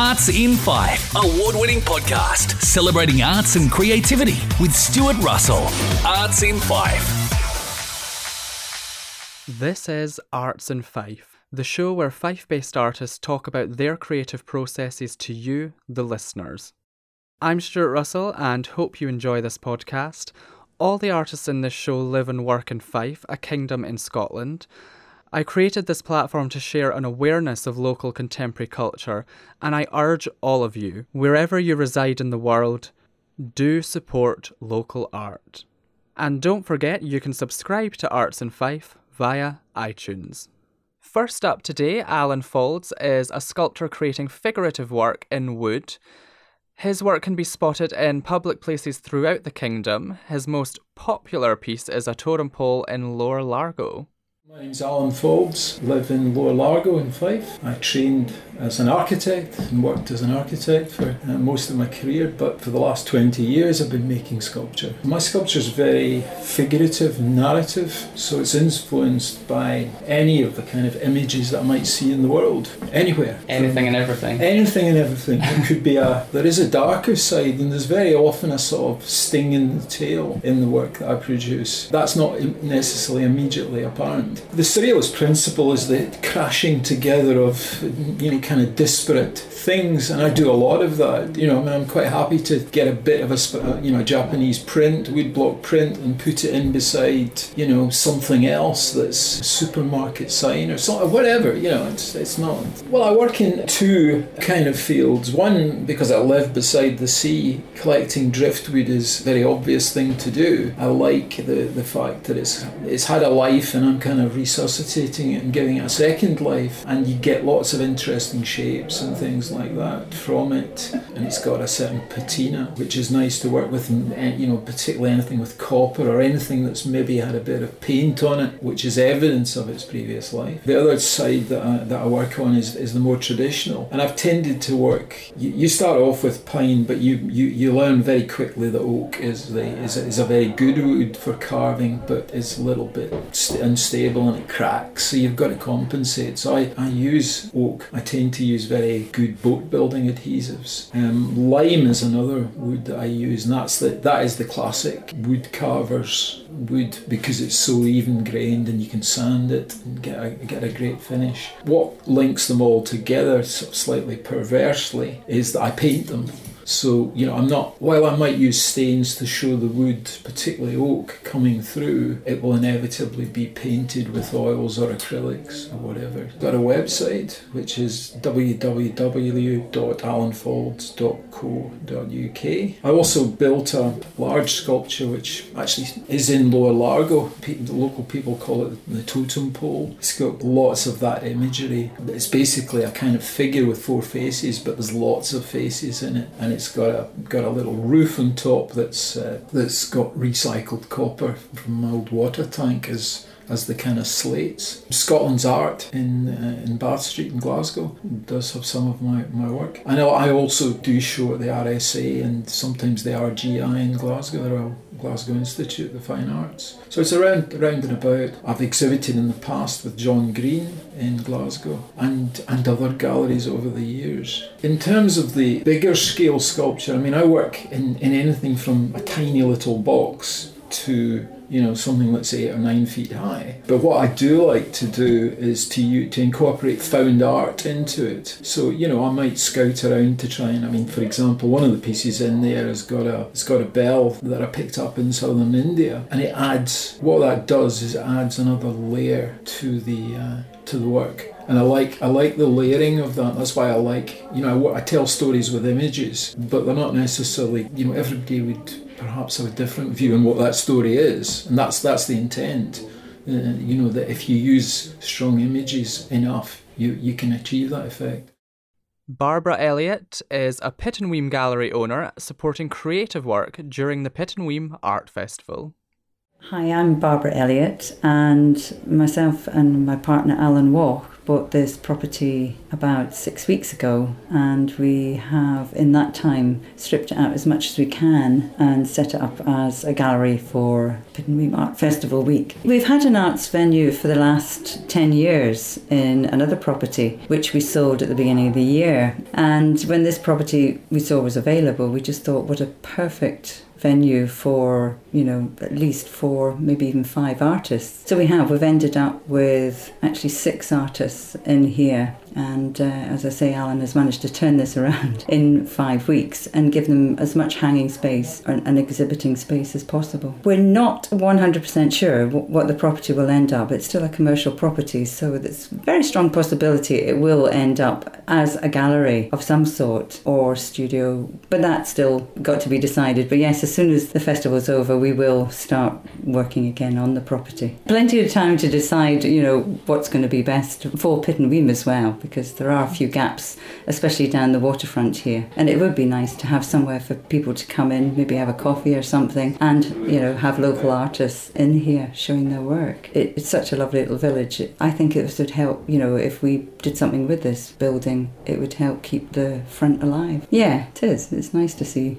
Arts in Fife, award winning podcast celebrating arts and creativity with Stuart Russell. Arts in Fife. This is Arts in Fife, the show where Fife based artists talk about their creative processes to you, the listeners. I'm Stuart Russell and hope you enjoy this podcast. All the artists in this show live and work in Fife, a kingdom in Scotland. I created this platform to share an awareness of local contemporary culture, and I urge all of you, wherever you reside in the world, do support local art. And don't forget you can subscribe to Arts in Fife via iTunes. First up today, Alan Faulds is a sculptor creating figurative work in wood. His work can be spotted in public places throughout the kingdom. His most popular piece is a totem pole in Lower Largo. My name's Alan Faulds, live in Lower Largo in Fife. I trained as an architect and worked as an architect for uh, most of my career, but for the last 20 years I've been making sculpture. My sculpture is very figurative, narrative, so it's influenced by any of the kind of images that I might see in the world, anywhere. Anything and everything. Anything and everything. it could be a, there is a darker side, and there's very often a sort of sting in the tail in the work that I produce. That's not necessarily immediately apparent. The surrealist principle is the crashing together of you know kind of disparate things, and I do a lot of that. You know, I mean, I'm quite happy to get a bit of a uh, you know Japanese print, woodblock print, and put it in beside you know something else that's supermarket sign or something, whatever. You know, it's it's not. Well, I work in two kind of fields. One because I live beside the sea, collecting driftwood is a very obvious thing to do. I like the the fact that it's it's had a life, and I'm kind of resuscitating it and giving it a second life, and you get lots of interesting shapes and things like that from it. And it's got a certain patina, which is nice to work with, and eh, you know, particularly anything with copper or anything that's maybe had a bit of paint on it, which is evidence of its previous life. The other side that I, that I work on is, is the more traditional, and I've tended to work. You, you start off with pine, but you, you, you learn very quickly that oak is the is is a very good wood for carving, but it's a little bit unstable and it cracks, so you've got to compensate. So I, I use oak. I tend to use very good boat building adhesives. Um, lime is another wood that I use, and that's the that is the classic wood carvers wood because it's so even grained and you can sand it and get a, get a great finish. What links them all together, sort of slightly perversely, is that I paint them so, you know, I'm not, while I might use stains to show the wood, particularly oak, coming through, it will inevitably be painted with oils or acrylics or whatever. Got a website which is www.alanfaulds.co.uk. I also built a large sculpture which actually is in Lower Largo. The local people call it the totem pole. It's got lots of that imagery. It's basically a kind of figure with four faces, but there's lots of faces in it. And it's got a got a little roof on top that's uh, that's got recycled copper from an old water tank as as the kind of slates. Scotland's Art in uh, in Bath Street in Glasgow does have some of my, my work. I know I also do show at the RSA and sometimes the RGI in Glasgow, the Royal Glasgow Institute of the Fine Arts. So it's around around and about. I've exhibited in the past with John Green in Glasgow and and other galleries over the years. In terms of the bigger scale sculpture, I mean I work in, in anything from a tiny little box to you know something let's eight or nine feet high. But what I do like to do is to you to incorporate found art into it. So you know I might scout around to try and I mean for example one of the pieces in there has got a it's got a bell that I picked up in southern India and it adds what that does is it adds another layer to the uh, to the work and I like I like the layering of that. That's why I like you know I, I tell stories with images, but they're not necessarily you know everybody would perhaps have a different view on what that story is, and that's that's the intent. Uh, you know that if you use strong images enough, you you can achieve that effect. Barbara Elliott is a Pittenweem gallery owner supporting creative work during the Pittenweem Art Festival. Hi, I'm Barbara Elliott, and myself and my partner Alan Waugh bought this property about six weeks ago, and we have, in that time, stripped it out as much as we can and set it up as a gallery for Pittenweem Art Festival Week. We've had an arts venue for the last 10 years in another property, which we sold at the beginning of the year. And when this property we saw was available, we just thought, what a perfect venue for you know at least four maybe even five artists so we have we've ended up with actually six artists in here and uh, as I say, Alan has managed to turn this around in five weeks and give them as much hanging space and, exhibiting space as possible. We're not 100% sure what the property will end up. It's still a commercial property, so there's very strong possibility it will end up as a gallery of some sort or studio, but that's still got to be decided. But yes, as soon as the festival's over, we will start working again on the property. Plenty of time to decide, you know, what's going to be best for Pittenweem as well because there are a few gaps, especially down the waterfront here. And it would be nice to have somewhere for people to come in, maybe have a coffee or something, and you know have local artists in here showing their work. It, it's such a lovely little village. I think it would help. You know, if we did something with this building, it would help keep the front alive. Yeah, it is. It's nice to see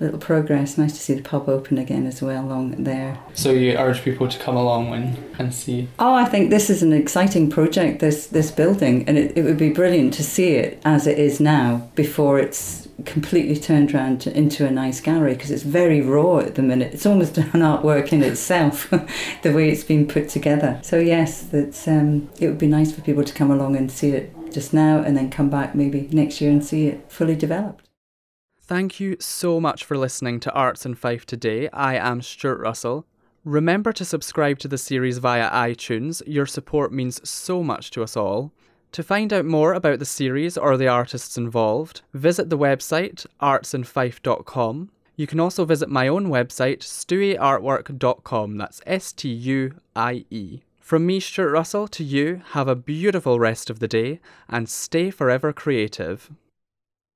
little progress. Nice to see the pub open again as well along there. So you urge people to come along and, and see? Oh, I think this is an exciting project, this, this building, and it, it would be brilliant to see it as it is now before it's completely turned around to, into a nice gallery because it's very raw at the minute. It's almost an artwork in itself, the way it's been put together. So yes, that's um, it would be nice for people to come along and see it just now and then come back maybe next year and see it fully developed. Thank you so much for listening to Arts in Fife today. I am Stuart Russell. Remember to subscribe to the series via iTunes. Your support means so much to us all. To find out more about the series or the artists involved, visit the website artsandfife.com. You can also visit my own website, stuieartwork.com. That's S T U I E. From me, Stuart Russell, to you, have a beautiful rest of the day and stay forever creative.